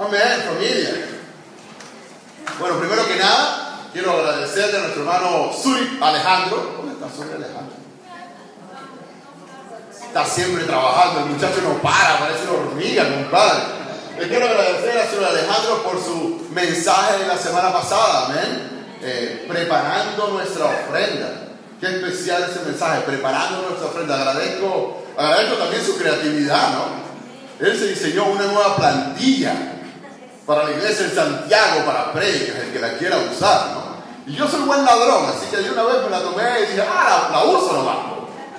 Amén, familia. Bueno, primero que nada, quiero agradecerle a nuestro hermano Suri Alejandro. ¿Dónde está Suri Alejandro? Está siempre trabajando, el muchacho no para, parece una hormiga, compadre. Le quiero agradecer a Suri Alejandro por su mensaje de la semana pasada, amén. Eh, preparando nuestra ofrenda. Qué especial ese mensaje, preparando nuestra ofrenda. Agradezco, agradezco también su creatividad, ¿no? Él se diseñó una nueva plantilla para la iglesia de Santiago, para prédicas, el que la quiera usar, ¿no? Y yo soy buen ladrón, así que de una vez me la tomé y dije, ah, la, la uso nomás,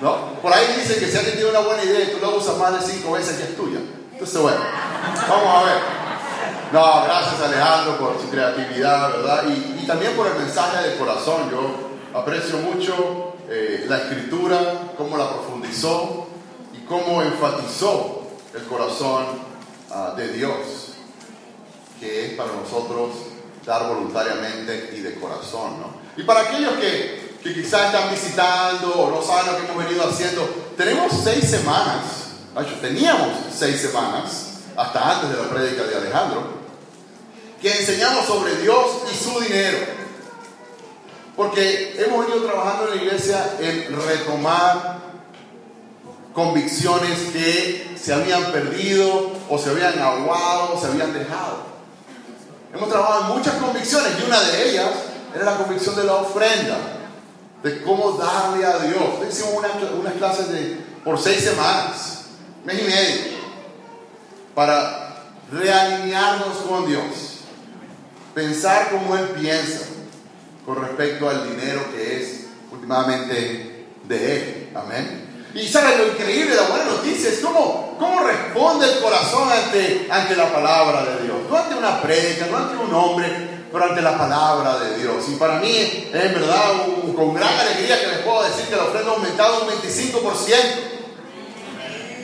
¿no? Por ahí dicen que si alguien tiene una buena idea y tú la usas más de cinco veces, ya es tuya. Entonces, bueno, vamos a ver. No, gracias Alejandro por su creatividad, ¿verdad? Y, y también por el mensaje de corazón. Yo aprecio mucho eh, la escritura, cómo la profundizó y cómo enfatizó el corazón uh, de Dios que es para nosotros dar voluntariamente y de corazón. ¿no? Y para aquellos que, que quizás están visitando o no saben lo que hemos venido haciendo, tenemos seis semanas, hecho teníamos seis semanas, hasta antes de la prédica de Alejandro, que enseñamos sobre Dios y su dinero. Porque hemos venido trabajando en la iglesia en retomar convicciones que se habían perdido o se habían aguado o se habían dejado. Hemos trabajado en muchas convicciones y una de ellas era la convicción de la ofrenda, de cómo darle a Dios. Hicimos unas, clases por seis semanas, mes y medio, para realinearnos con Dios, pensar como Él piensa con respecto al dinero que es últimamente de Él. Amén. Y sabes lo increíble, la buena noticia es cómo, cómo responde el corazón ante, ante la palabra de Dios. No ante una prédica, no ante un hombre, pero ante la palabra de Dios. Y para mí es verdad con gran alegría que les puedo decir que la ofrenda ha aumentado un 25%.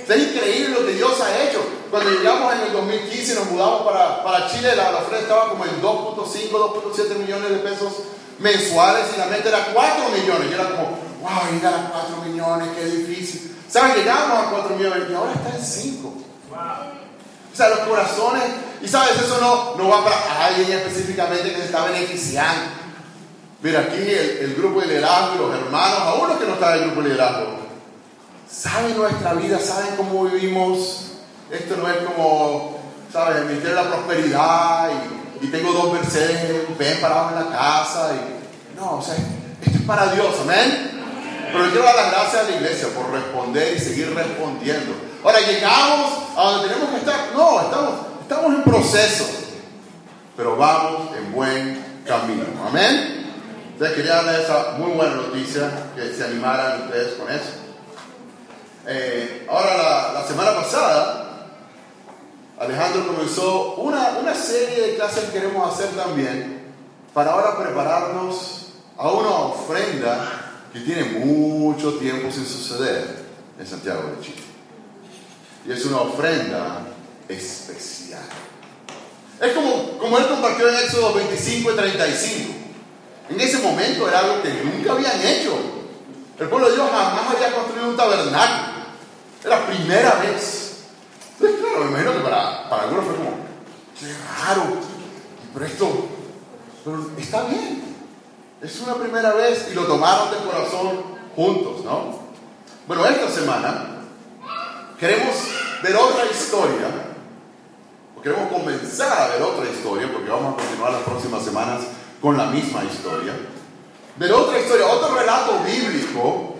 Es increíble lo que Dios ha hecho. Cuando llegamos en el 2015 y nos mudamos para, para Chile, la, la ofrenda estaba como en 2.5, 2.7 millones de pesos mensuales y la meta era 4 millones. Y era como, wow, llegar a 4 millones, qué difícil. ¿Saben? Llegamos a 4 millones y ahora está en 5. O sea, los corazones, y sabes, eso no, no va para alguien específicamente que se está beneficiando. Mira, aquí el, el grupo de liderazgo los hermanos, a uno que no está el grupo de liderazgo, saben nuestra vida, saben cómo vivimos. Esto no es como, ¿sabes? El ministerio de la prosperidad y, tengo dos Mercedes, ven parados en la casa. No, o sea, esto es para Dios, amén. Pero yo quiero dar las gracias a la iglesia por responder y seguir respondiendo. Ahora, llegamos a donde tenemos que estar. No, estamos, estamos en proceso. Pero vamos en buen camino. Amén. Entonces quería darles esa muy buena noticia, que se animaran ustedes con eso. Eh, ahora, la, la, semana pasada, Alejandro comenzó una, una serie de clases que queremos hacer también para ahora prepararnos a una ofrenda que tiene mucho tiempo sin suceder en Santiago de Chile. Y es una ofrenda especial. Es como, como él compartió en Éxodo 25 y 35. En ese momento era algo que nunca habían hecho. El pueblo de Dios jamás había construido un tabernáculo. Era la primera vez. Entonces, claro, me imagino que para, para algunos fue como, qué raro. Pero esto, pero está bien. Es una primera vez y lo tomaron de corazón juntos, ¿no? Bueno, esta semana queremos ver otra historia, o queremos comenzar a ver otra historia, porque vamos a continuar las próximas semanas con la misma historia. Ver otra historia, otro relato bíblico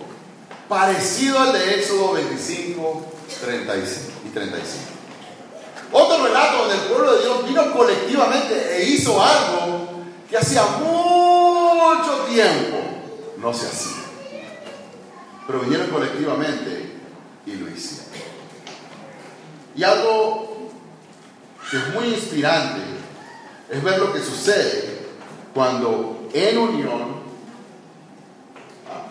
parecido al de Éxodo 25 35 y 35. Otro relato donde el pueblo de Dios vino colectivamente e hizo algo que hacía mucho tiempo no se hacía. Pero vinieron colectivamente y lo hicieron. Y algo que es muy inspirante es ver lo que sucede cuando en unión, ah,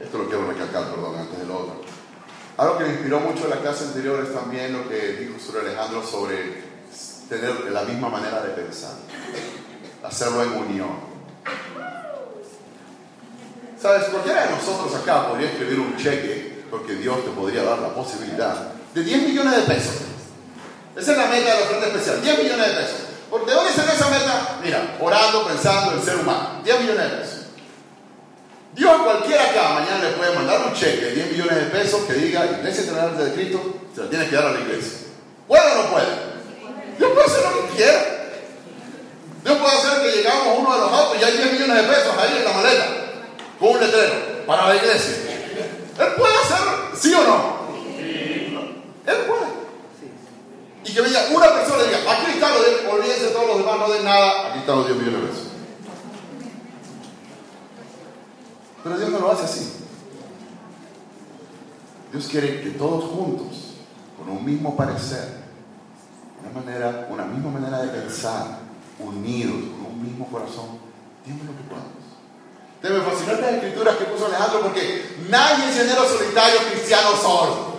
esto lo quiero recalcar, perdón, antes de lo otro. Algo que me inspiró mucho en la clase anterior es también lo que dijo sobre Alejandro sobre tener la misma manera de pensar, hacerlo en unión. Sabes, cualquiera de nosotros acá podría escribir un cheque, porque Dios te podría dar la posibilidad, de 10 millones de pesos. Esa es la meta de la oferta especial, 10 millones de pesos. ¿De dónde sale esa meta? Mira, orando, pensando en ser humano, 10 millones de pesos. Dios cualquiera acá mañana le puede mandar un cheque de 10 millones de pesos que diga Iglesia General de Cristo, se lo tiene que dar a la iglesia. ¿Puede o no puede? Dios puede hacer lo que quiera. Dios puede hacer que llegamos a uno de los autos y hay 10 millones de pesos ahí en la maleta, con un letrero, para la iglesia. Él puede hacer, ¿sí o no? Él puede. Y que venga una persona y diga, aquí está lo de, olvídense de todos los demás, no den nada, aquí están los 10 millones de pesos. Pero Dios no lo hace así. Dios quiere que todos juntos, con un mismo parecer, una, manera, una misma manera de pensar, unidos, mismo corazón, demos lo que podamos. Te me las escrituras que puso Alejandro porque nadie es género solitario cristiano solo.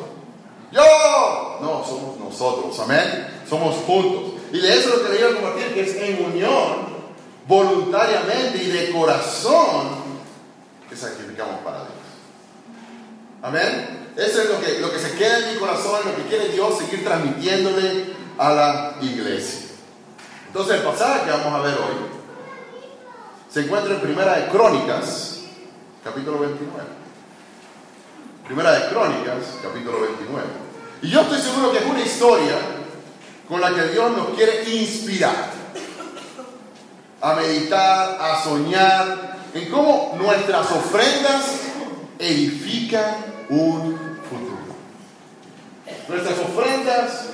Yo, no, somos nosotros, amén. Somos juntos. Y de eso es lo que le iba a compartir, que es en unión, voluntariamente y de corazón, que sacrificamos para Dios. Amén. Eso es lo que, lo que se queda en mi corazón, lo que quiere Dios seguir transmitiéndole a la iglesia. Entonces el pasaje que vamos a ver hoy se encuentra en Primera de Crónicas, capítulo 29. Primera de Crónicas, capítulo 29. Y yo estoy seguro que es una historia con la que Dios nos quiere inspirar a meditar, a soñar, en cómo nuestras ofrendas edifican un futuro. Nuestras ofrendas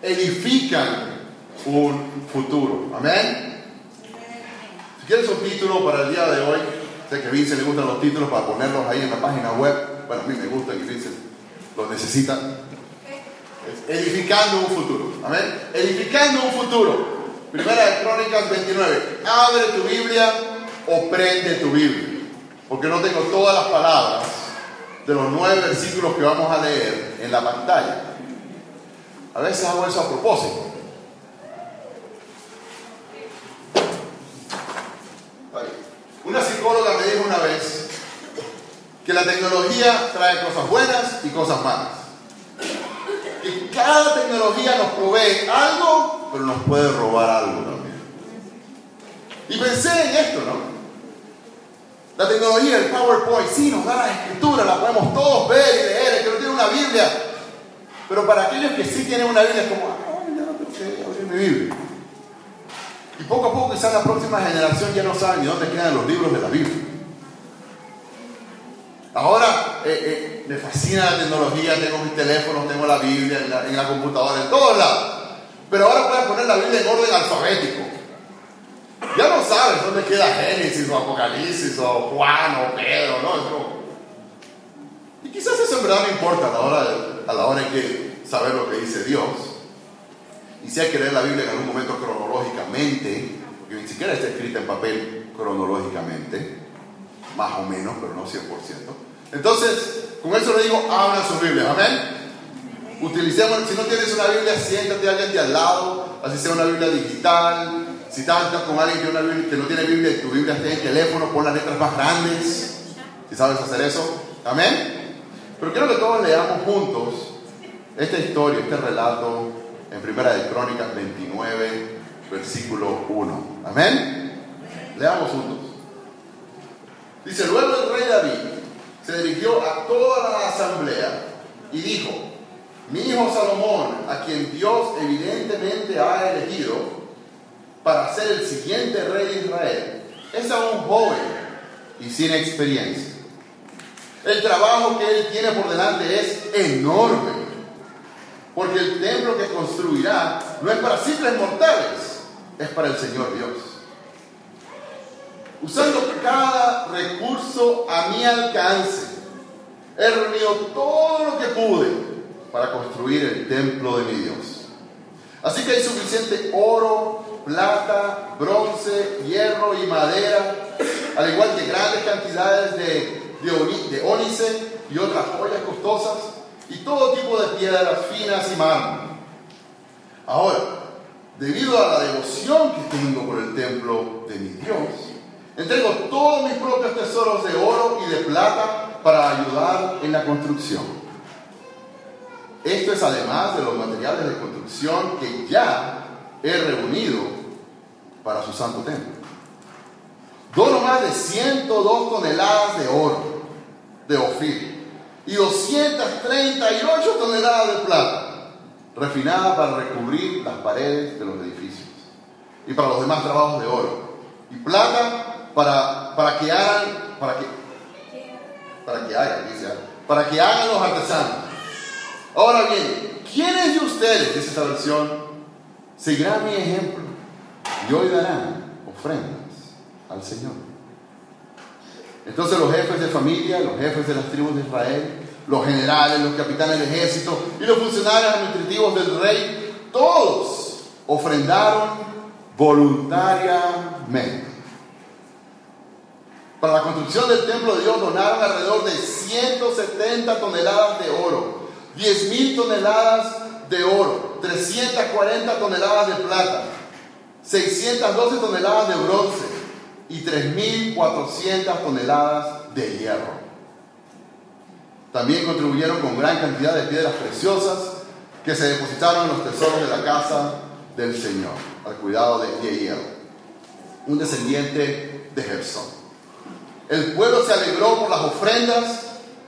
edifican un futuro. Amén. Si quieres un título para el día de hoy, sé que a Vince le gustan los títulos para ponerlos ahí en la página web. Bueno, a mí me gustan y Vince los necesita. edificando un futuro. Amén. Edificando un futuro. Primera de Crónicas 29. Abre tu Biblia o prende tu Biblia. Porque no tengo todas las palabras de los nueve versículos que vamos a leer en la pantalla. A veces hago eso a propósito. Una psicóloga me dijo una vez que la tecnología trae cosas buenas y cosas malas. Que cada tecnología nos provee algo, pero nos puede robar algo también. Y pensé en esto, ¿no? La tecnología, el PowerPoint, sí, nos da la escritura, la podemos todos ver y leer, el que no tiene una Biblia. Pero para aquellos que sí tienen una Biblia es como, ah, ya no que abrir mi Biblia. Y poco a poco quizás la próxima generación ya no sabe ni dónde quedan los libros de la Biblia. Ahora eh, eh, me fascina la tecnología, tengo mis teléfonos, tengo la Biblia en la, computadora, en todos lados. Pero ahora puedes poner la Biblia en orden alfabético. Ya no sabes dónde queda Génesis o Apocalipsis o Juan o Pedro, ¿no? Y quizás eso en verdad no importa a la hora, de, saber lo que dice Dios. Y si hay que leer la Biblia en algún momento cronológicamente, porque ni siquiera está escrita en papel cronológicamente, más o menos, pero no 100%. Entonces, con eso le digo, abran su Biblia, amén. Utilicemos, si no tienes una Biblia, siéntate alguien de al lado, así sea una Biblia digital, si estás con alguien que, no tiene Biblia tu Biblia está en el teléfono, pon las letras más grandes. Si sabes hacer eso. Amén. Pero quiero que todos leamos juntos esta historia, este relato Primera de Crónicas 29, versículo 1. Amén. Leamos juntos. Dice, luego el rey David se dirigió a toda la asamblea y dijo, mi hijo Salomón, a quien Dios evidentemente ha elegido, para ser el siguiente rey de Israel es aún joven y sin experiencia. El trabajo que él tiene por delante es enorme, porque el templo que construirá no es para simples mortales, es para el Señor Dios. Usando cada recurso a mi alcance, he reunido todo lo que pude para construir el templo de mi Dios. Así que hay suficiente oro, plata, bronce, hierro y madera, al igual que grandes cantidades de, de, ónice y otras joyas costosas, y todo tipo de piedras finas y mármol. Ahora, debido a la devoción que tengo por el templo de mi Dios, entrego todos mis propios tesoros de oro y de plata para ayudar en la construcción. Esto es además de los materiales de construcción que ya he reunido para su santo templo. Dono más de 102 toneladas de oro de Ofir y 238 toneladas de plata refinada para recubrir las paredes de los edificios y para los demás trabajos de oro. Y plata para, para que hagan para que para que hagan para que hagan los artesanos. Ahora bien, ¿quiénes de ustedes, dice esta versión, seguirán mi ejemplo y hoy darán ofrendas al Señor? Entonces los jefes de familia, los jefes de las tribus de Israel, los generales, los capitanes del ejército y los funcionarios administrativos del rey, todos ofrendaron voluntariamente. Para la construcción del templo de Dios donaron alrededor de 170 toneladas de oro, 10 mil toneladas de oro, 340 toneladas de plata, 612 toneladas de bronce y 3.400 toneladas de hierro. También contribuyeron con gran cantidad de piedras preciosas que se depositaron en los tesoros de la casa del Señor, al cuidado de Yehiel, un descendiente de Gersón. El pueblo se alegró por las ofrendas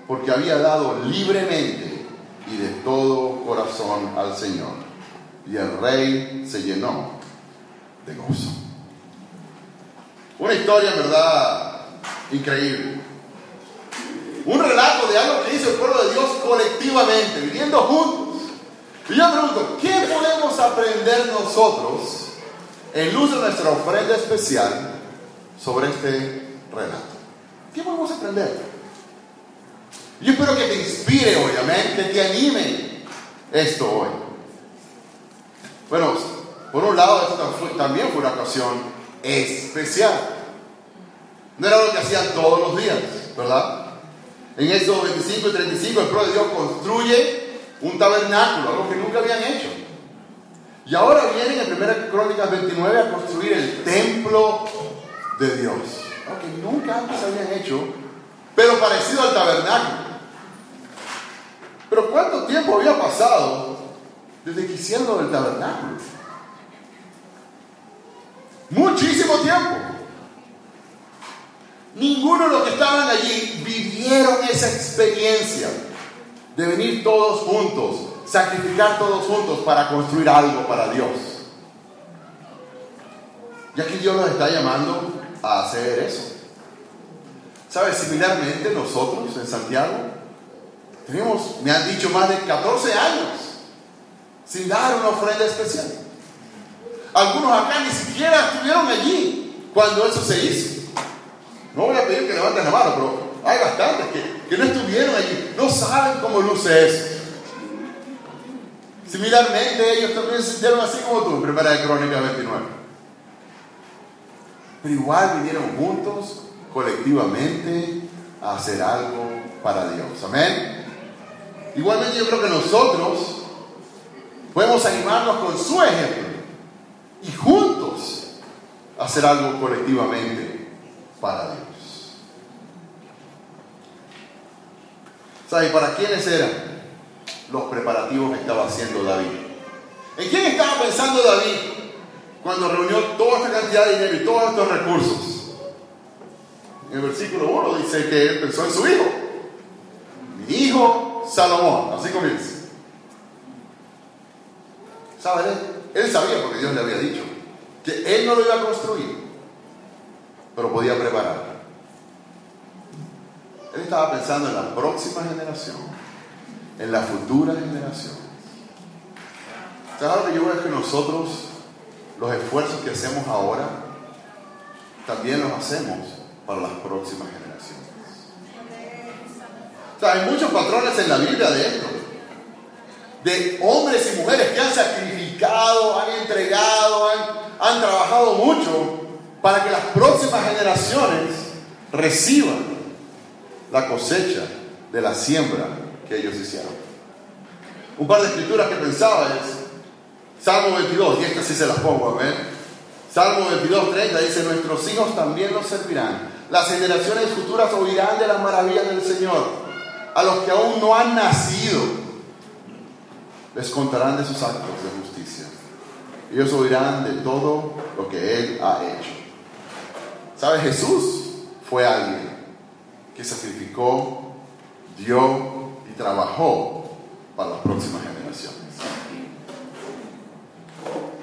porque había dado libremente y de todo corazón al Señor. Y el rey se llenó de gozo. Una historia, verdad, increíble. Un relato de algo que hizo el pueblo de Dios colectivamente, viviendo juntos. Y yo pregunto, ¿qué podemos aprender nosotros en luz de nuestra ofrenda especial sobre este relato? ¿Qué podemos aprender? Yo espero que te inspire hoy, amén, que te anime esto hoy. Bueno, por un lado, esto también fue una ocasión especial. No era lo que hacían todos los días, ¿verdad? En estos 25 y 35 el pueblo de Dios construye un tabernáculo, algo que nunca habían hecho. Y ahora vienen en 1 Crónicas 29 a construir el templo de Dios, algo que nunca antes habían hecho, pero parecido al tabernáculo. Pero ¿cuánto tiempo había pasado desde que hicieron del tabernáculo? Muchísimo tiempo. Ninguno de los que estaban allí vivieron esa experiencia de venir todos juntos, sacrificar todos juntos para construir algo para Dios. Ya que Dios nos está llamando a hacer eso. ¿Sabes? Similarmente nosotros en Santiago tenemos, me han dicho, más de 14 años sin dar una ofrenda especial. Algunos acá ni siquiera estuvieron allí cuando eso se hizo. No voy a pedir que levanten la mano, pero hay bastantes que, que no estuvieron allí. No saben cómo luce eso. Similarmente, ellos también se sintieron así como tú, en Primera de Crónica 29. Pero igual vinieron juntos, colectivamente, a hacer algo para Dios. Amén. Igualmente yo creo que nosotros podemos animarnos con su ejemplo y juntos hacer algo colectivamente para Dios. ¿Sabe para quiénes eran los preparativos que estaba haciendo David? ¿En quién estaba pensando David cuando reunió toda esta cantidad de dinero y todos estos recursos? En el versículo 1 dice que él pensó en su hijo. Mi hijo Salomón, así comienza. ¿Saben? Él sabía porque Dios le había dicho que él no lo iba a construir, pero podía preparar. Él estaba pensando en la próxima generación, en la futura generación. ¿Sabes lo que yo veo es que nosotros, los esfuerzos que hacemos ahora, también los hacemos para las próximas generaciones? hay muchos patrones en la Biblia de esto. De hombres y mujeres que han sacrificado han entregado, han, han trabajado mucho para que las próximas generaciones reciban la cosecha de la siembra que ellos hicieron. Un par de escrituras que pensaba es Salmo 22, y estas sí se las pongo, amén. Salmo 22, 30 dice, nuestros hijos también nos servirán. Las generaciones futuras oirán de las maravillas del Señor. A los que aún no han nacido, les contarán de sus actos. Ellos oirán de todo lo que Él ha hecho. ¿Sabe? Jesús fue alguien que sacrificó, dio y trabajó para las próximas generaciones.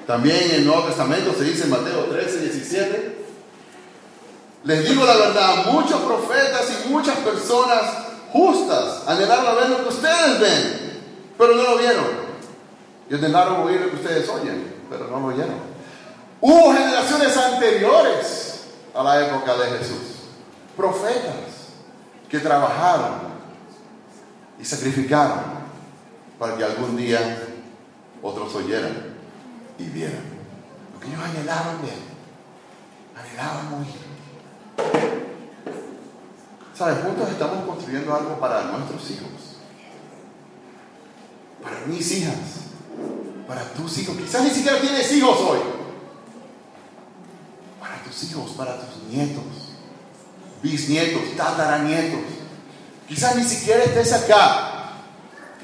También en el Nuevo Testamento se dice en Mateo 13, 17, les digo la verdad, muchos profetas y muchas personas justas anhelaron a ver lo que ustedes ven, pero no lo vieron. Y anhelaron oír lo que ustedes oyen, pero no lo oyeron. Hubo generaciones anteriores a la época de Jesús, profetas que trabajaron y sacrificaron para que algún día otros oyeran y vieran. Lo que ellos anhelaban ver, anhelaban oír. ¿Sabes? Juntos estamos construyendo algo para nuestros hijos, para mis hijas, para tus hijos. Quizás ni siquiera tienes hijos hoy. Para tus hijos, para tus nietos bisnietos, tataranietos. Quizás ni siquiera estés acá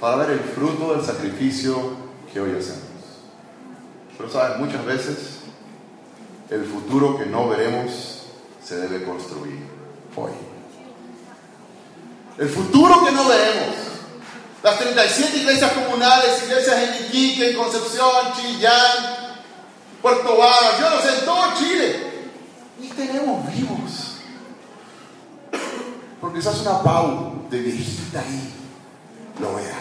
para ver el fruto del sacrificio que hoy hacemos. Pero sabes, muchas veces el futuro que no veremos se debe construir hoy. El futuro que no veremos. Las 37 iglesias comunales, iglesias en Iquique, en Concepción, Chillán, Puerto Varas, yo no en todo Chile. Ni tenemos vivos. Porque quizás una Pau de viejita ahí lo vea.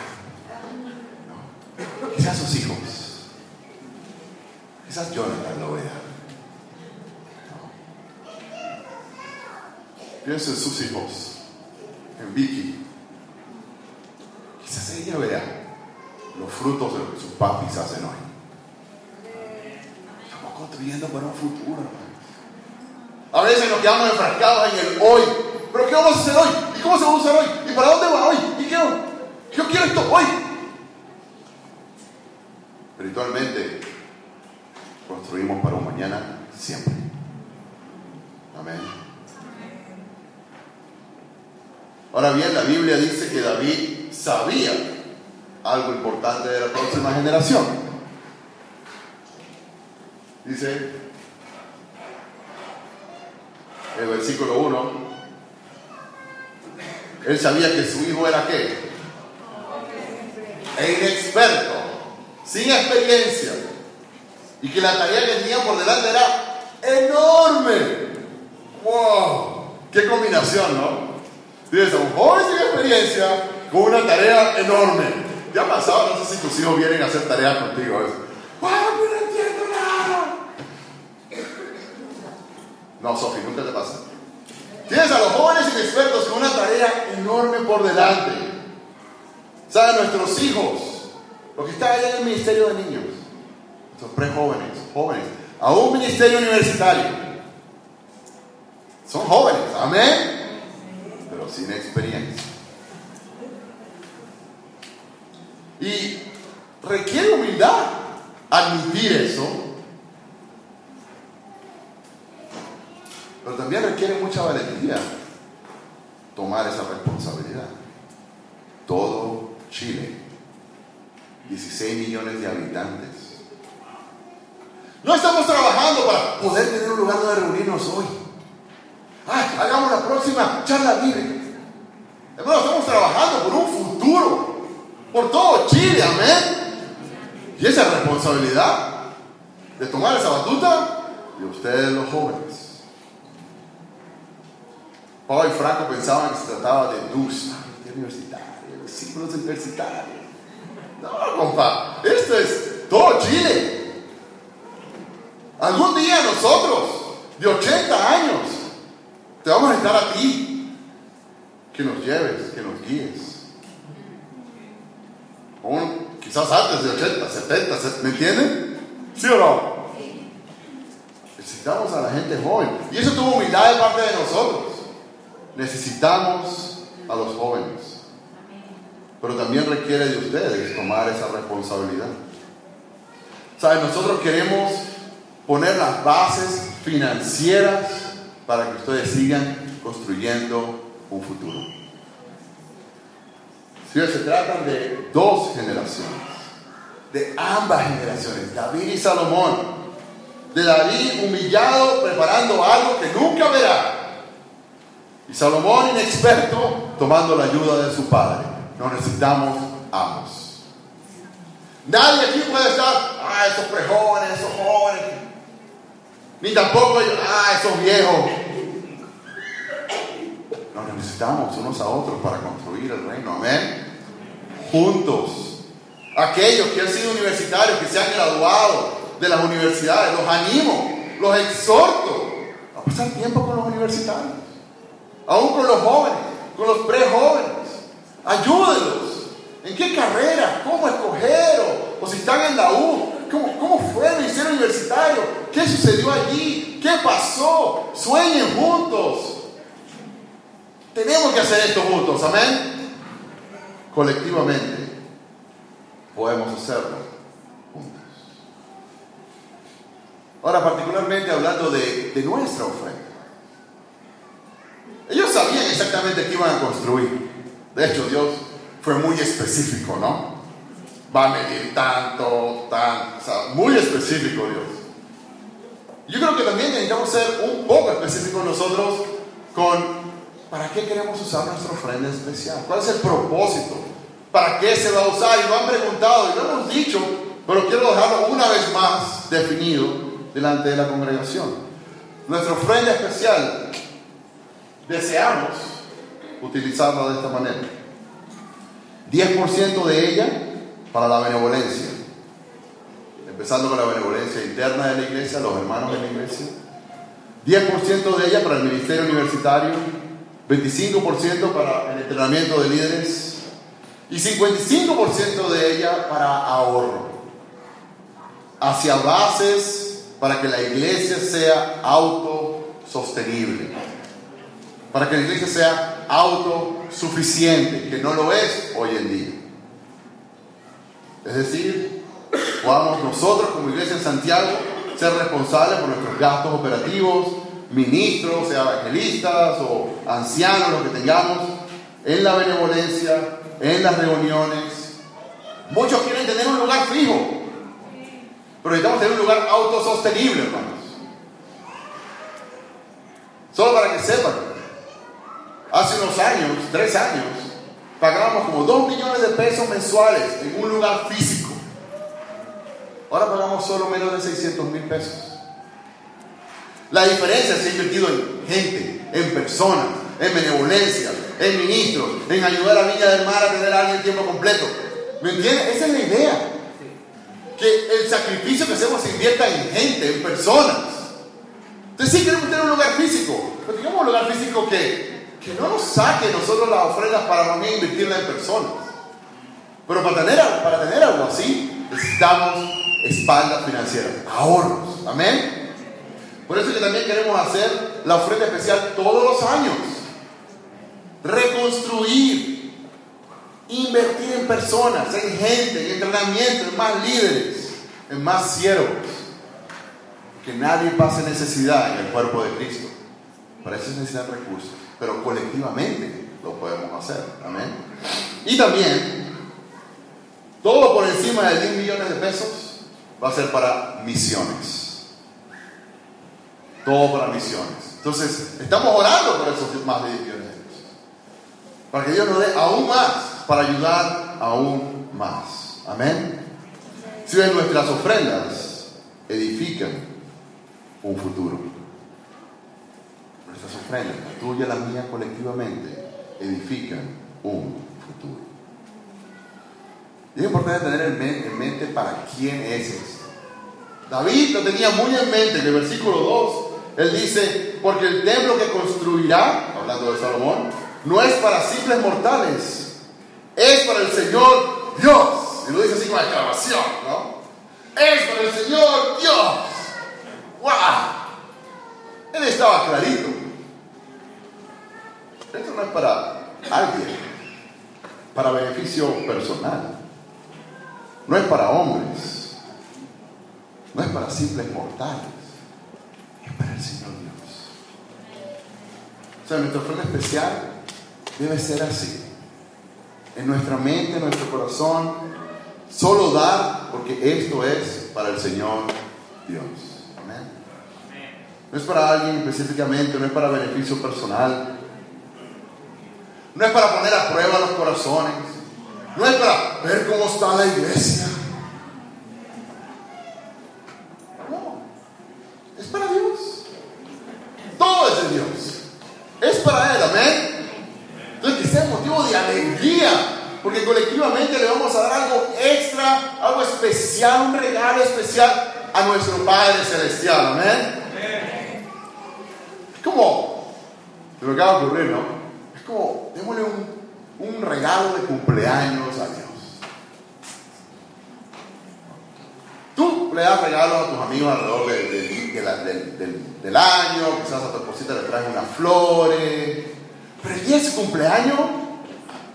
Quizás sus hijos. Quizás Jonathan lo vea. En sus hijos. En Vicky. Quizás ella vea los frutos de lo que sus papis hacen hoy. Estamos construyendo para un futuro, A veces nos quedamos enfrascados en el hoy ¿Pero qué vamos a hacer hoy? ¿Y cómo se va a usar hoy? ¿Y para dónde va hoy? ¿Y qué? Yo quiero esto hoy. Espiritualmente, construimos para un mañana siempre. Amén. Ahora bien, la Biblia dice que David sabía algo importante de la próxima generación. Dice el versículo 1, él sabía que su hijo era qué? E inexperto, sin experiencia. Y que la tarea que tenía por delante era enorme. ¡Wow! ¡Qué combinación, no! A un joven sin experiencia con una tarea enorme. ¿Te ha pasado? No sé si tus hijos vienen a hacer tareas contigo. ¡Wow! No entiendo nada. No, Sofi, nunca te pasa. Tienes a los jóvenes inexpertos con una tarea enorme por delante. ¿Saben? Nuestros hijos, los que están allá en el ministerio de niños, nuestros pre-jóvenes, jóvenes, a un ministerio universitario. Son jóvenes, amén, pero sin experiencia. Y requiere humildad admitir eso Pero también requiere mucha valentía tomar esa responsabilidad. Todo Chile, 16 millones de habitantes. No estamos trabajando para poder tener un lugar donde reunirnos hoy. Ah, hagamos la próxima charla libre. Estamos trabajando por un futuro, por todo Chile, amén. Y esa responsabilidad de tomar esa batuta de ustedes los jóvenes. Pablo y Franco pensaban que se trataba de DUS, universitario, discípulos universitarios. No, compa, esto es todo Chile. Algún día nosotros, de 80 años, te vamos a estar a ti, que nos lleves, que nos guíes. Quizás antes de 80, 70, ¿me entienden? ¿Sí o no? Necesitamos a la gente joven. Y eso tuvo humildad de parte de nosotros. Necesitamos a los jóvenes. Pero también requiere de ustedes tomar esa responsabilidad. ¿Saben? Nosotros queremos poner las bases financieras para que ustedes sigan construyendo un futuro. Se tratan de dos generaciones, de ambas generaciones, David y Salomón, de David humillado preparando algo que nunca verá, y Salomón inexperto tomando la ayuda de su padre. Nos necesitamos ambos. Nadie aquí puede estar, ah, esos prejóvenes, esos jóvenes, ni tampoco, ah, esos viejos. Nos necesitamos unos a otros para construir el reino. Amén. Juntos. Aquellos que han sido universitarios, que se han graduado de las universidades, los animo, los exhorto a pasar tiempo con los universitarios. Aún con los jóvenes, con los prejóvenes. Ayúdenlos. ¿En qué carrera? ¿Cómo escoger? O, si están en la U, ¿cómo, cómo fue el ministerio universitario? ¿Qué sucedió allí? ¿Qué pasó? Sueñen juntos. Tenemos que hacer esto juntos, amén. Colectivamente podemos hacerlo juntos. Ahora, particularmente hablando de, de nuestra ofrenda. Ellos sabían exactamente qué iban a construir. De hecho, Dios fue muy específico, ¿no? Va a medir tanto, tanto, o sea, muy específico Dios. Yo creo que también necesitamos ser un poco específicos nosotros con ¿Para qué queremos usar nuestra ofrenda especial? ¿Cuál es el propósito? ¿Para qué se va a usar? Y lo han preguntado y lo hemos dicho, pero quiero dejarlo una vez más definido delante de la congregación. Nuestra ofrenda especial deseamos utilizarla de esta manera. 10% de ella para la benevolencia, empezando con la benevolencia interna de la iglesia, los hermanos de la iglesia. 10% de ella para el ministerio universitario, 25% para el entrenamiento de líderes y 55% de ella para ahorro, hacia bases para que la iglesia sea autosostenible, para que la iglesia sea autosuficiente, que no lo es hoy en día. Es decir, podamos nosotros como iglesia en Santiago ser responsables por nuestros gastos operativos, ministros, sea evangelistas o ancianos, los que tengamos, en la benevolencia, en las reuniones. Muchos quieren tener un lugar fijo, pero necesitamos tener un lugar autosostenible, hermanos. Solo para que sepan, hace unos años, tres años, pagábamos como dos millones de pesos mensuales en un lugar físico. Ahora pagamos solo menos de 600 mil pesos. La diferencia se ha invertido en gente, en personas, en benevolencia, en ministros, en ayudar a Viña del Mar a tener a alguien tiempo completo. ¿Me entiendes? Esa es la idea. Que el sacrificio que hacemos se invierta en gente, en personas. Entonces sí queremos tener un lugar físico, pero digamos un lugar físico que, que no nos saque nosotros las ofrendas para también invertirla en personas. Pero para tener, para tener algo así, necesitamos espaldas financieras, ahorros. Amén. Por eso que también queremos hacer la ofrenda especial todos los años. Reconstruir, invertir en personas, en gente, en entrenamiento, en más líderes, en más siervos. Que nadie pase necesidad en el cuerpo de Cristo. Para eso se necesitan recursos, pero colectivamente lo podemos hacer. Amén. Y también, todo por encima de 10 millones de pesos va a ser para misiones todo para misiones. Entonces, estamos orando por esos más de 10 millones de pesos. Para que Dios nos dé aún más, para ayudar aún más. Amén. Si ven, nuestras ofrendas edifican un futuro. Nuestras ofrendas, la tuya y la mía colectivamente, edifican un futuro. es importante tener en mente para quién es esto. David lo tenía muy en mente en el versículo 2 él dice, porque el templo que construirá, hablando de Salomón, no es para simples mortales, es para el Señor Dios. y lo dice así con exclamación, ¿no? Es para el Señor Dios. ¡Wow! Él estaba clarito. Esto no es para alguien, para beneficio personal. No es para hombres, no es para simples mortales, es para el Señor Dios. O sea, nuestra ofrenda especial debe ser así. En nuestra mente, en nuestro corazón, solo dar porque esto es para el Señor Dios. Amén. No es para alguien específicamente, no es para beneficio personal. No es para poner a prueba los corazones. No es para ver cómo está la iglesia. No. Es para Dios. Todo es de Dios. Es para Él, amén. Entonces que sea motivo de alegría. Porque colectivamente le vamos a dar algo extra, algo especial, un regalo especial a nuestro Padre Celestial, amén. Es como, me acaba de ocurrir, ¿no? Es como, démosle un, regalo de cumpleaños a Dios. Tú le das regalos a tus amigos alrededor del, año, quizás a tu esposita le traes unas flores, pero el día de su cumpleaños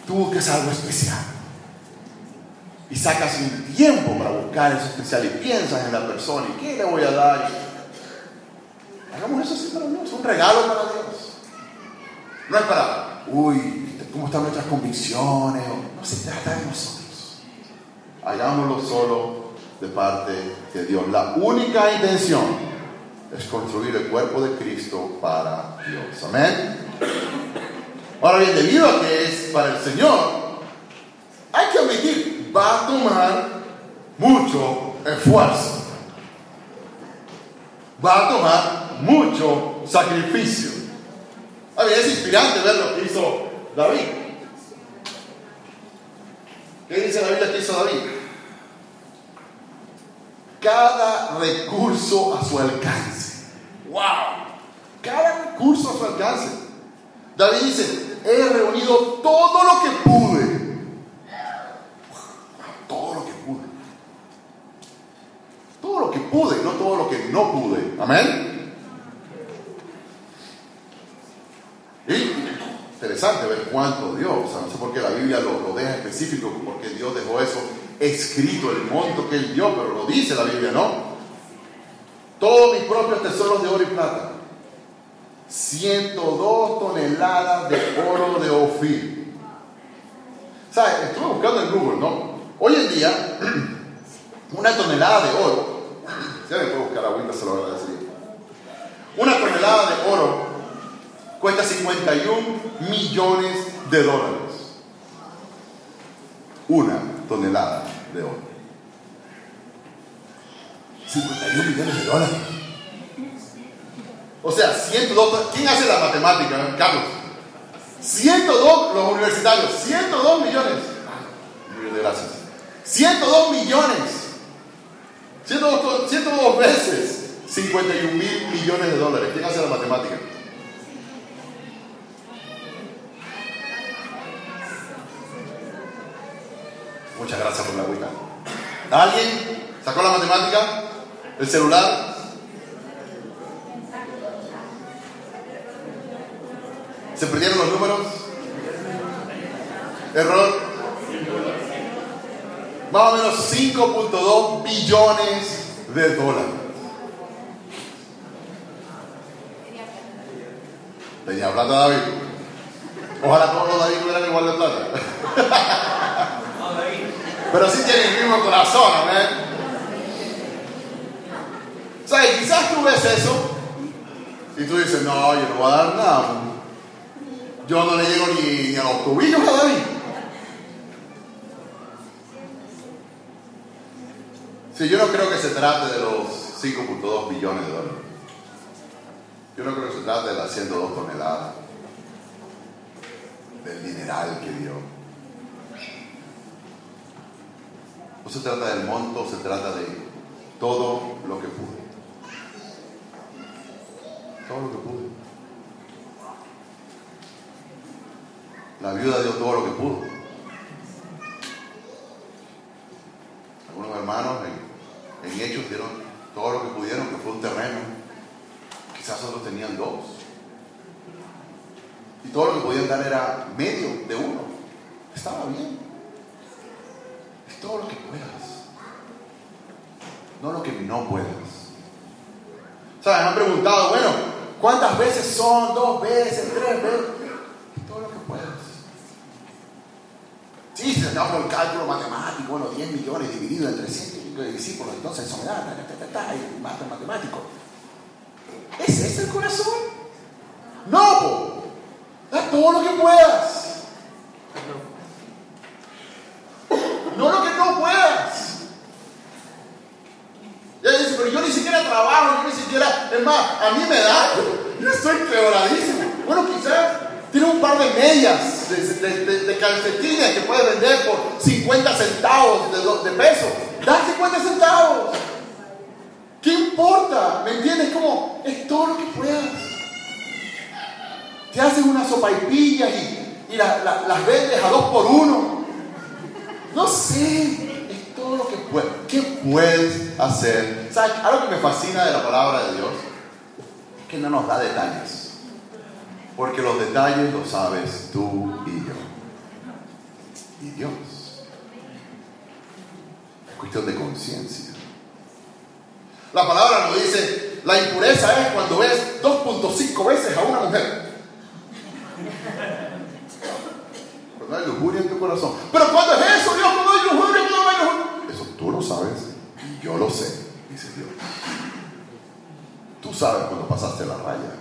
tú buscas algo especial. Y sacas un tiempo para buscar eso especial y piensas en la persona y qué le voy a dar. Hagamos eso así para Dios, un regalo para Dios. No es para, uy, ¿cómo están nuestras convicciones? No se trata de nosotros. Hagámoslo solo de parte de Dios. La única intención es construir el cuerpo de Cristo para Dios. Amén. Ahora bien, debido a que es para el Señor, hay que admitir, va a tomar mucho esfuerzo. Va a tomar mucho sacrificio. A ver, es inspirante ver lo que hizo David. ¿Qué dice la Biblia que hizo David? Cada recurso a su alcance. ¡Wow! Cada recurso a su alcance. David dice, he reunido todo lo que pude. Todo lo que pude. Todo que pude, no todo lo que no pude. Amén. Y interesante ver cuánto dio. O sea, no sé por qué la Biblia lo, lo deja específico, porque Dios dejó eso escrito, el monto que él dio, pero lo dice la Biblia, ¿no? Todos mis propios tesoros de oro y plata. 102 toneladas de oro de Ofir. ¿Sabes? Estuve buscando en Google, ¿no? Hoy en día, una tonelada de oro, si alguien puede buscar agüita, se lo agradecería. Una tonelada de oro cuesta 51 millones de dólares. Una tonelada de oro. 51 millones de dólares. O sea, 102. ¿Quién hace la matemática, Carlos? 102, los universitarios, 102 millones. Mil gracias. 102 millones. 102, 102 veces 51 mil millones de dólares. ¿Quién hace la matemática? Muchas gracias por la agüita. ¿Alguien sacó la matemática? ¿El celular? ¿Se perdieron los números? Error. Más o menos 5.2 billones de dólares. Tenía plata David. Ojalá todos los David tuvieran igual de plata. Pero sí tienen el mismo corazón, amén. ¿Sabes? Quizás tú ves eso y tú dices, no, yo no voy a dar nada. Yo no le llego ni, ni a los tobillos a David. Yo no creo que se trate de los 5.2 billones de dólares. Yo no creo que se trate de las 102 toneladas. Del dineral que dio. No se trata del monto, se trata de todo lo que pude. Todo lo que pude. La viuda dio todo lo que pudo. Quizás otros tenían dos. Y dar era medio de uno. Estaba bien. Es todo lo que puedas. No lo que no puedas. ¿Sabes? Me han preguntado, bueno, ¿cuántas veces son? ¿Dos veces? ¿Tres veces? Es todo lo que puedas. Sí, se da por el cálculo matemático, bueno, 10 millones dividido entre 100 discípulos, entonces eso me da, ta, ta, ta, y matemático. ¿Ese es el corazón? Todo lo que puedas. No lo que no puedas. Ya dice, pero yo ni siquiera trabajo, yo ni siquiera, es más, a mí me da, yo estoy quebradísimo. Bueno, quizás tiene un par de medias, de, calcetines que puede vender por 50 centavos de, de peso. Da 50 centavos. ¿Qué importa? ¿Me entiendes? Como es todo lo que puedas. Te haces una sopa y, y las vendes a dos por uno. No sé, es todo lo que puedes. ¿Qué puedes hacer? ¿Sabes? Algo que me fascina de la palabra de Dios es que no nos da detalles. Porque los detalles los sabes tú y yo. Y Dios. Es cuestión de conciencia. La palabra nos dice, la impureza es cuando ves 2.5 veces a una mujer. Cuando hay lujuria en tu corazón. Pero cuando es eso, Dios, cuando hay lujuria, cuando hay lujuria. Eso tú lo sabes y yo lo sé, dice Dios. Tú sabes cuando pasaste la raya.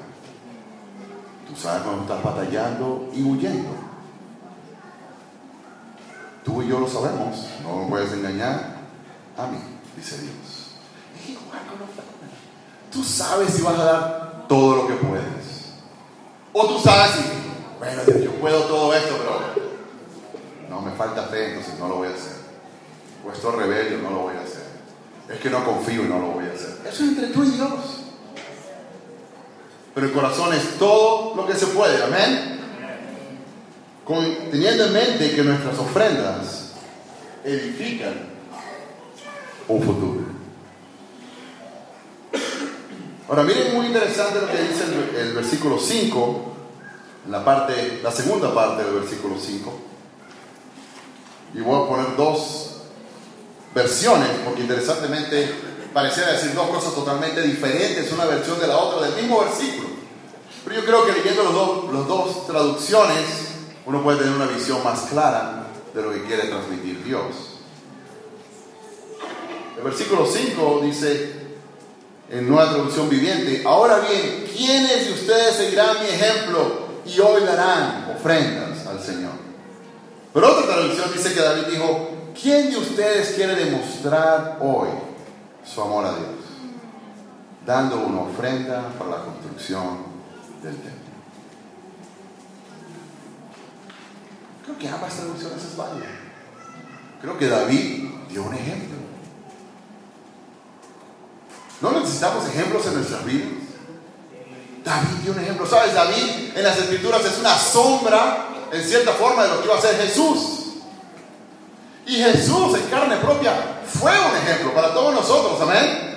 Tú sabes cuando estás batallando y huyendo. Tú y yo lo sabemos. No me puedes engañar a mí, dice Dios. Tú sabes si vas a dar todo lo que puedes. O tú sabes si, bueno, yo puedo todo esto, pero no me falta fe, entonces no lo voy a hacer. O esto rebelio, no lo voy a hacer. Es que no confío y no lo voy a hacer. Eso es entre tú y Dios. Pero el corazón es todo lo que se puede, amén. teniendo en mente que nuestras ofrendas edifican un futuro. Ahora miren muy interesante lo que dice el, versículo 5, la, parte, la segunda parte del versículo 5. Y voy a poner dos versiones, porque interesantemente pareciera decir dos cosas totalmente diferentes, una versión de la otra del mismo versículo. Pero yo creo que leyendo las dos, los dos traducciones, uno puede tener una visión más clara de lo que quiere transmitir Dios. El versículo 5 dice, en nueva traducción viviente. Ahora bien, ¿quiénes de ustedes seguirán mi ejemplo y hoy darán ofrendas al Señor? Pero otra traducción dice que David dijo, ¿quién de ustedes quiere demostrar hoy su amor a Dios? Dando una ofrenda para la construcción del templo. Creo que ambas traducciones es válida. Creo que David dio un ejemplo. ¿No necesitamos ejemplos en nuestras vidas? David dio un ejemplo. ¿Sabes? David en las escrituras es una sombra, en cierta forma, de lo que iba a ser Jesús. Y Jesús en carne propia fue un ejemplo para todos nosotros. Amén.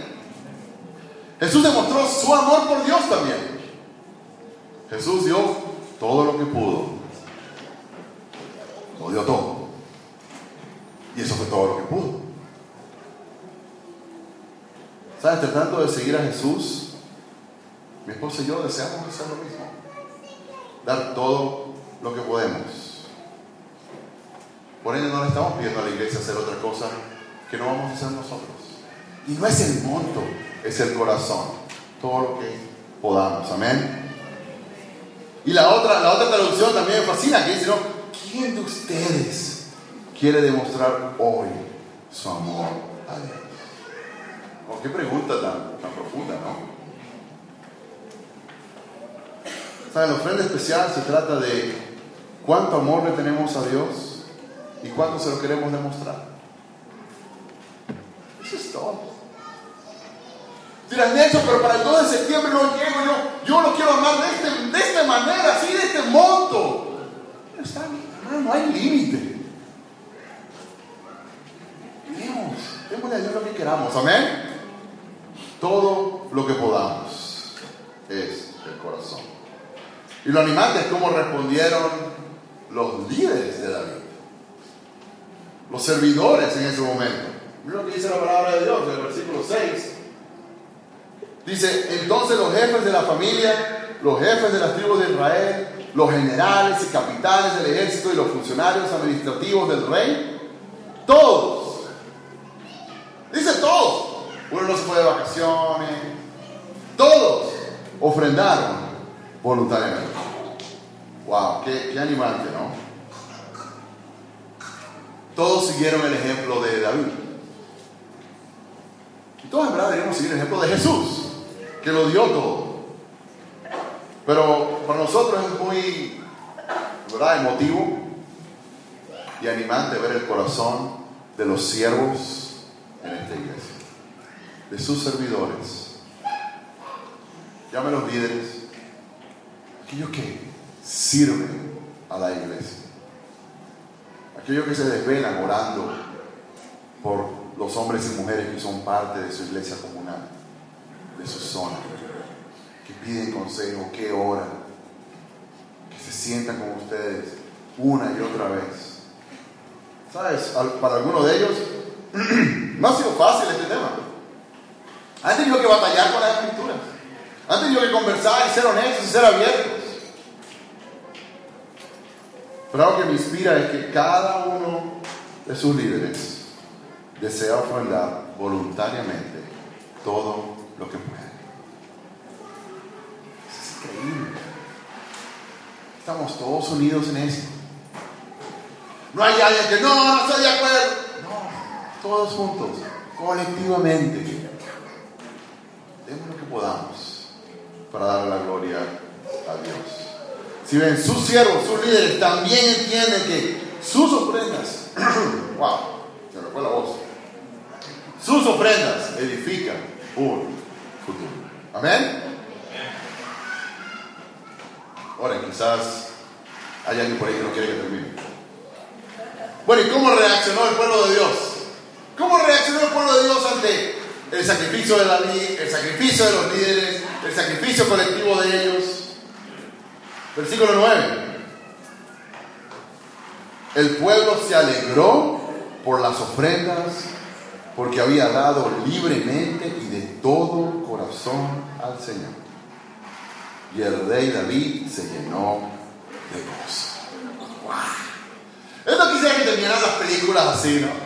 Jesús demostró su amor por Dios también. Jesús dio todo lo que pudo. Lo dio todo. Y eso fue todo lo que pudo. ¿Sabes? Tratando de seguir a Jesús, mi esposa y yo deseamos hacer lo mismo. Dar todo lo que podemos. Por ende, no le estamos pidiendo a la iglesia hacer otra cosa que no vamos a hacer nosotros. Y no es el monto, es el corazón. Todo lo que podamos. Amén. Y la otra, la otra traducción también me fascina, que dice, ¿no? ¿quién de ustedes quiere demostrar hoy su amor a Dios? Oh, qué pregunta tan, tan profunda, ¿no? ¿Saben? La ofrenda especial se trata de cuánto amor le tenemos a Dios y cuánto se lo queremos demostrar. Eso es todo. Dirás, Nelson, pero para el 2 de septiembre no llego yo. Yo lo quiero amar de, este, de esta manera, así, de este monto. Está bien, no hay límite. Demos, démosle a Dios lo que queramos. Amén todo lo que podamos. es el corazón. Y lo animante es cómo respondieron los líderes de David, los servidores en ese momento. Mira lo que dice la palabra de Dios en el versículo 6. Dice, entonces los jefes de la familia, los jefes de las tribus de Israel, los generales y capitanes del ejército y los funcionarios administrativos del rey, todos, dice todos, uno no se todos ofrendaron voluntariamente. Wow, qué, qué animante, ¿no? Todos siguieron el ejemplo de David. Y todos en verdad deberíamos seguir el ejemplo de Jesús, que lo dio todo. Pero para nosotros es muy, ¿verdad?, emotivo y animante ver el corazón de los siervos de sus servidores. Llame los líderes, aquellos que sirven a la iglesia, aquellos que se desvelan orando por los hombres y mujeres que son parte de su iglesia comunal, de su zona que piden consejo, que oran, que se sientan con ustedes una y otra vez. ¿Sabes? Para algunos de ellos no ha sido fácil este tema. Han tenido que batallar con las escrituras. Han tenido que conversar y ser honestos y ser abiertos. Pero algo que me inspira es que cada uno de sus líderes desea ofrendar voluntariamente todo lo que puede. Estamos todos unidos en esto. No hay alguien que no, no estoy de acuerdo. No, todos juntos, colectivamente. Podamos para darle la gloria a Dios. Si ven, sus siervos, sus líderes también entienden que sus ofrendas, wow, se me fue la voz, sus ofrendas edifican un futuro. Amén. Ahora, quizás hay alguien por ahí que no quiere que termine. Bueno, ¿y cómo reaccionó el pueblo de Dios? ¿Cómo reaccionó el pueblo de Dios ante el sacrificio de David, el sacrificio de los líderes, el sacrificio colectivo de ellos? Versículo 9. El pueblo se alegró por las ofrendas porque había dado libremente y de todo corazón al Señor. Y el rey David se llenó de gozo. ¡Wow! Esto quisiera que terminaran las películas así, ¿no?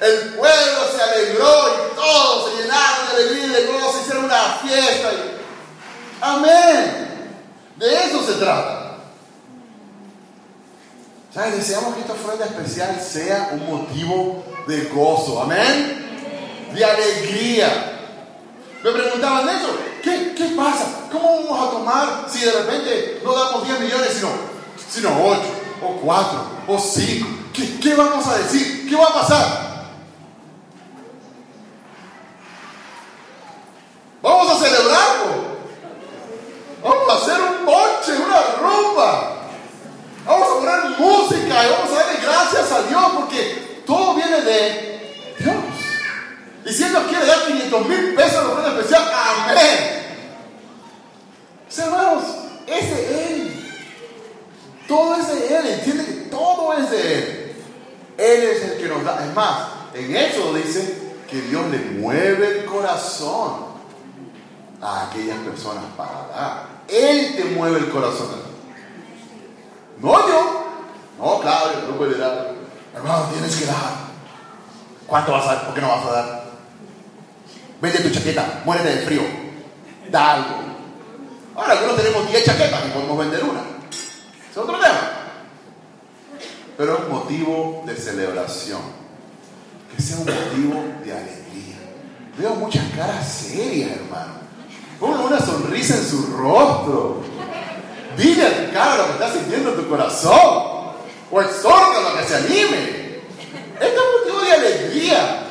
El pueblo se alegró y todos se llenaron de alegría y de gozo, hicieron una fiesta. Amén. De eso se trata. ¿Sabes? Deseamos que esta ofrenda especial sea un motivo de gozo. Amén. De alegría. Me preguntaban eso. ¿Qué, ¿Qué pasa? ¿Cómo vamos a tomar si de repente no damos 10 millones, sino, sino 8, o 4, o 5? ¿Qué, ¿Qué vamos a decir? ¿Qué va a pasar? Vamos a celebrarlo. Vamos a hacer un moche, una Vamos a poner música y vamos a darle gracias a Dios porque todo viene de Dios. Y si Él nos quiere dar 500 mil pesos en ofrenda especial, amén. hermanos, es de Él. Todo es de Él. Entiende que todo es de Él. Él es el que nos da. Es más, en eso dice que Dios le mueve el corazón a aquellas personas para dar. Él te mueve el corazón. No yo. No, claro, no puede dar. Hermano, tienes que dar. ¿Cuánto vas a dar? ¿Por qué no vas a dar? Vende tu chaqueta, muérete de frío. Da algo. Ahora algunos tenemos 10 chaquetas y podemos vender una. Es otro tema. Pero es motivo de celebración. Que sea un motivo de alegría. Veo muchas caras serias, hermano. Ponle una sonrisa en su rostro. Dile a tu cara lo que está sintiendo en tu corazón. O exhórtalo a que se anime. Esto es motivo de alegría.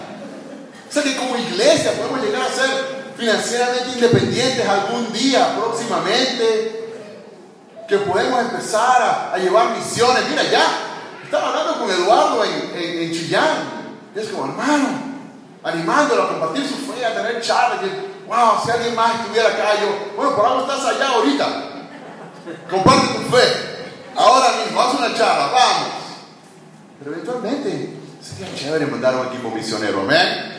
O sea que como iglesia podemos llegar a ser financieramente independientes algún día, próximamente. Que podemos empezar a, llevar misiones. Mira, ya estaba hablando con Eduardo en, en, Chillán. Y es como, hermano, animándolo a compartir su fe, a tener charlas, wow, si alguien más estuviera acá, yo, bueno, por algo estás allá ahorita, comparte tu fe, ahora mismo, haz una charla, vamos. Pero eventualmente sería chévere mandar un equipo misionero, amén.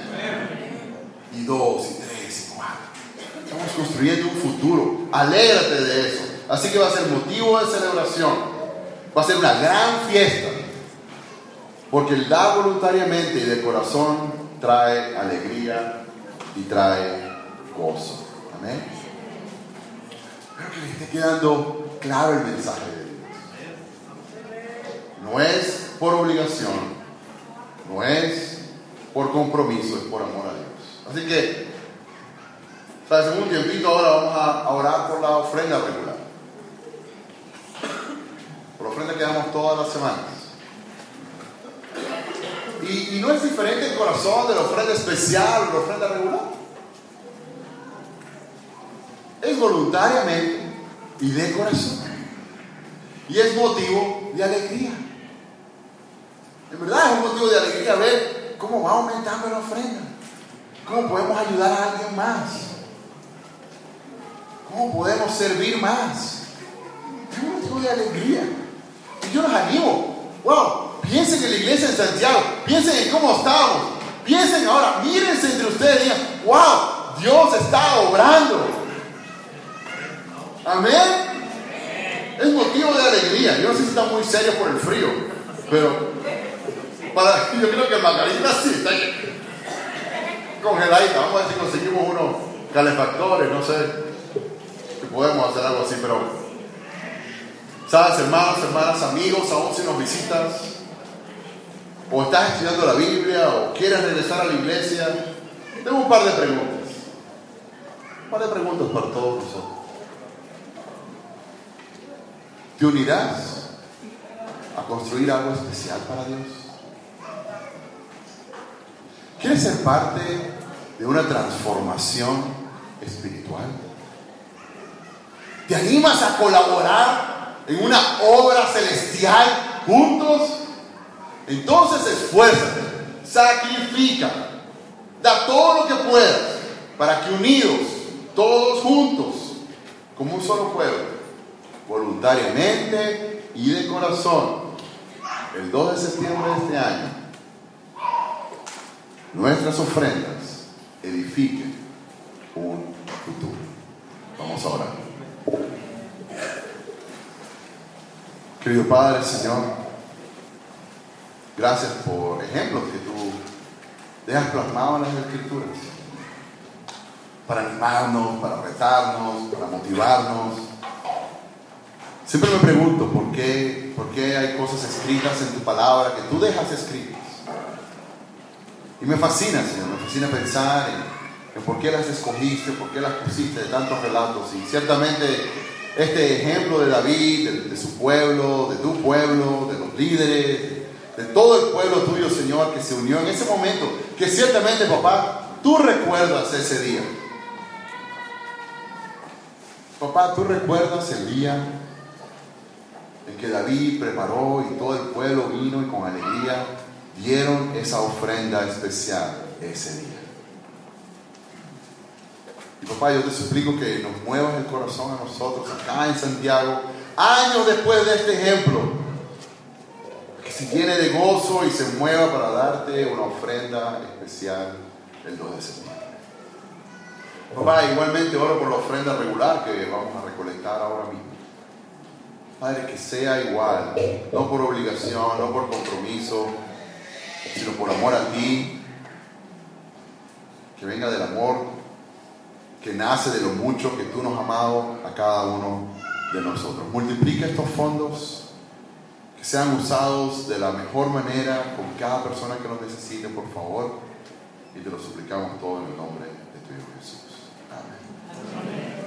Y dos, y tres, y cuatro. Estamos construyendo un futuro, alégrate de eso. Así que va a ser motivo de celebración, va a ser una gran fiesta. Porque el dar voluntariamente y de corazón trae alegría y trae gozo. Amén. Espero que les esté quedando claro el mensaje de Dios. No es por obligación, no es por compromiso, es por amor a Dios. Así que, hace un tiempito ahora vamos a orar por la ofrenda regular. Por la ofrenda que damos todas las semanas. Y, no es diferente el corazón de la ofrenda especial o la ofrenda regular. Voluntariamente y de corazón. Y es motivo de alegría. En verdad es un motivo de alegría ver cómo va aumentando la ofrenda. Cómo podemos ayudar a alguien más. Cómo podemos servir más. Es un motivo de alegría. Y yo los animo. Wow, Piensen en la iglesia en Santiago. Piensen en cómo estamos. Piensen ahora, mírense entre ustedes digan, wow, Dios está obrando. Amén. Es motivo de alegría. Yo no sé si está muy serio por el frío, pero para, yo creo que Margarita sí está congeladita. Vamos a ver si conseguimos unos calefactores, no sé si podemos hacer algo así, pero sabes, hermanos, hermanas, amigos, aún si nos visitas, o estás estudiando la Biblia, o quieres regresar a la iglesia, tengo un par de preguntas. Un par de preguntas para todos nosotros. ¿Te unirás a construir algo especial para Dios? ¿Quieres ser parte de una transformación espiritual? ¿Te animas a colaborar en una obra celestial juntos? Entonces esfuérzate, sacrifica, da todo lo que puedas para que unidos, todos juntos, como un solo pueblo, voluntariamente y de corazón, el 2 de septiembre de este año, nuestras ofrendas edifiquen un futuro. Vamos a orar. Querido Padre, Señor, Gracias por ejemplos que tú dejas plasmados en las escrituras. Para animarnos, para retarnos, para motivarnos. Siempre me pregunto por qué, por qué hay cosas escritas en tu palabra que tú dejas escritas. Y me fascina, Señor, me fascina pensar en, por qué las escogiste, por qué las pusiste de tantos relatos. Y ciertamente este ejemplo de David, de, su pueblo, de tu pueblo, de los líderes, de todo el pueblo tuyo, Señor, que se unió en ese momento, que ciertamente, papá, tú recuerdas ese día. Papá, tú recuerdas el día que David preparó y todo el pueblo vino y con alegría dieron esa ofrenda especial ese día. Y papá, yo te suplico que nos muevas el corazón a nosotros acá en Santiago, años después de este ejemplo se llene de gozo y se mueva para darte una ofrenda especial el 2 de septiembre. Papá, igualmente oro por la ofrenda regular que vamos a recolectar ahora mismo. Padre, que sea igual, no por obligación, no por compromiso, sino por amor a ti, que venga del amor que nace de lo mucho que tú nos has amado a cada uno de nosotros. Multiplica estos fondos sean usados de la mejor manera con cada persona que los necesite, por favor. Y te lo suplicamos todo en el nombre de tu Hijo Jesús. Amén.